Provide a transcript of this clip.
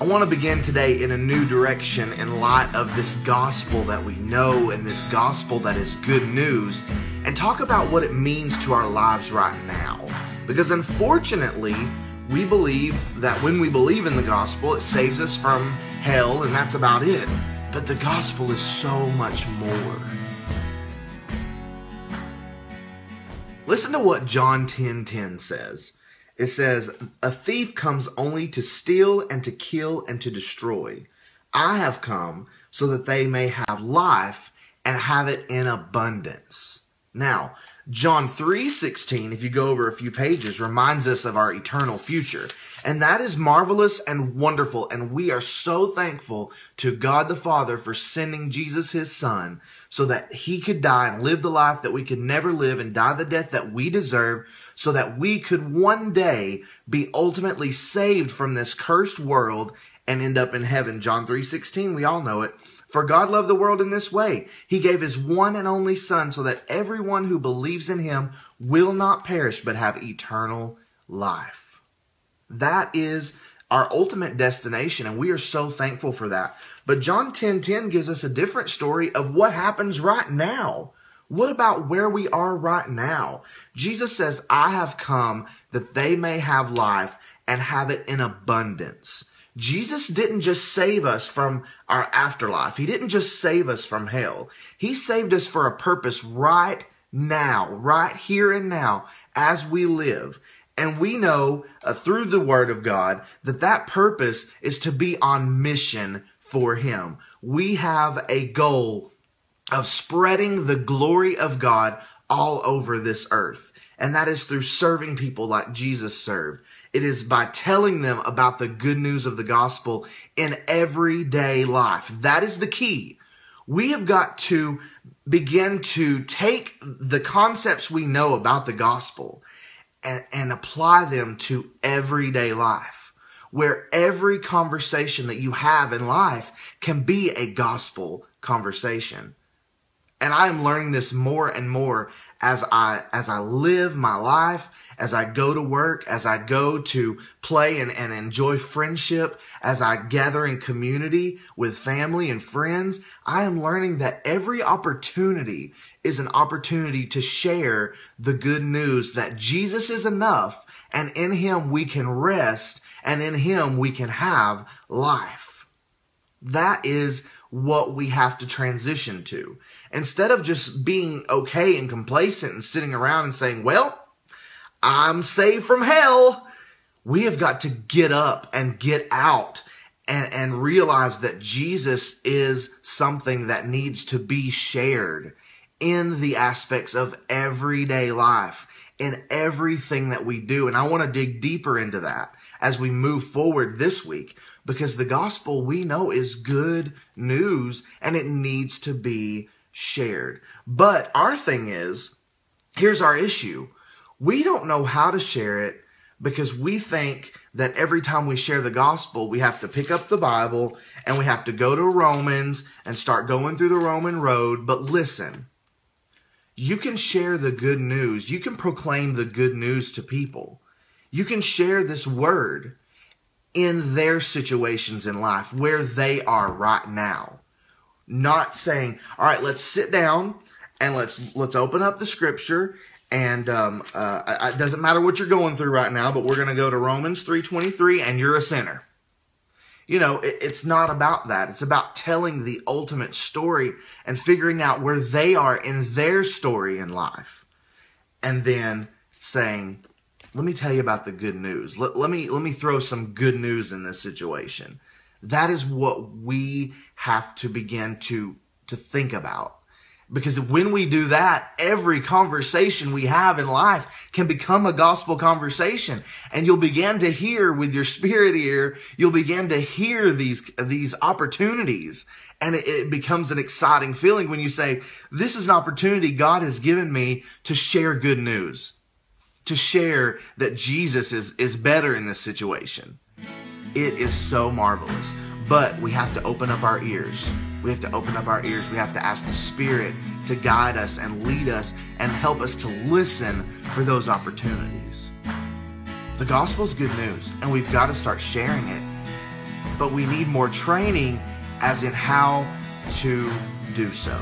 I want to begin today in a new direction in light of this gospel that we know and this gospel that is good news and talk about what it means to our lives right now. Because unfortunately, we believe that when we believe in the gospel, it saves us from hell and that's about it. But the gospel is so much more. Listen to what John 10:10 10, 10 says. It says, A thief comes only to steal and to kill and to destroy. I have come so that they may have life and have it in abundance. Now, John 3:16, if you go over a few pages, reminds us of our eternal future. And that is marvelous and wonderful. And we are so thankful to God the Father for sending Jesus, his son, so that he could die and live the life that we could never live and die the death that we deserve, so that we could one day be ultimately saved from this cursed world and end up in heaven. John 3:16, we all know it. For God loved the world in this way. He gave his one and only Son so that everyone who believes in him will not perish but have eternal life. That is our ultimate destination, and we are so thankful for that. But John 10 10 gives us a different story of what happens right now. What about where we are right now? Jesus says, I have come that they may have life and have it in abundance. Jesus didn't just save us from our afterlife. He didn't just save us from hell. He saved us for a purpose right now, right here and now as we live. And we know uh, through the word of God that that purpose is to be on mission for him. We have a goal of spreading the glory of God all over this earth. And that is through serving people like Jesus served. It is by telling them about the good news of the gospel in everyday life. That is the key. We have got to begin to take the concepts we know about the gospel and, and apply them to everyday life, where every conversation that you have in life can be a gospel conversation. And I am learning this more and more as I as I live my life, as I go to work, as I go to play and, and enjoy friendship, as I gather in community with family and friends, I am learning that every opportunity is an opportunity to share the good news that Jesus is enough and in him we can rest and in him we can have life. That is what we have to transition to. Instead of just being okay and complacent and sitting around and saying, well, I'm saved from hell, we have got to get up and get out and, and realize that Jesus is something that needs to be shared in the aspects of everyday life, in everything that we do. And I want to dig deeper into that as we move forward this week because the gospel we know is good news and it needs to be shared. But our thing is, here's our issue. We don't know how to share it because we think that every time we share the gospel, we have to pick up the Bible and we have to go to Romans and start going through the Roman road. But listen, you can share the good news. You can proclaim the good news to people. You can share this word in their situations in life where they are right now. Not saying, all right, let's sit down and let's let's open up the scripture and um, uh, it doesn't matter what you're going through right now, but we're going to go to Romans 3:23 and you're a sinner. You know, it, it's not about that. It's about telling the ultimate story and figuring out where they are in their story in life. And then saying, let me tell you about the good news. Let, let me let me throw some good news in this situation. That is what we have to begin to to think about. Because when we do that, every conversation we have in life can become a gospel conversation. And you'll begin to hear with your spirit ear, you'll begin to hear these, these opportunities. And it, it becomes an exciting feeling when you say, this is an opportunity God has given me to share good news to share that Jesus is, is better in this situation. It is so marvelous. But we have to open up our ears. We have to open up our ears. We have to ask the Spirit to guide us and lead us and help us to listen for those opportunities. The gospel is good news, and we've got to start sharing it. but we need more training as in how to do so.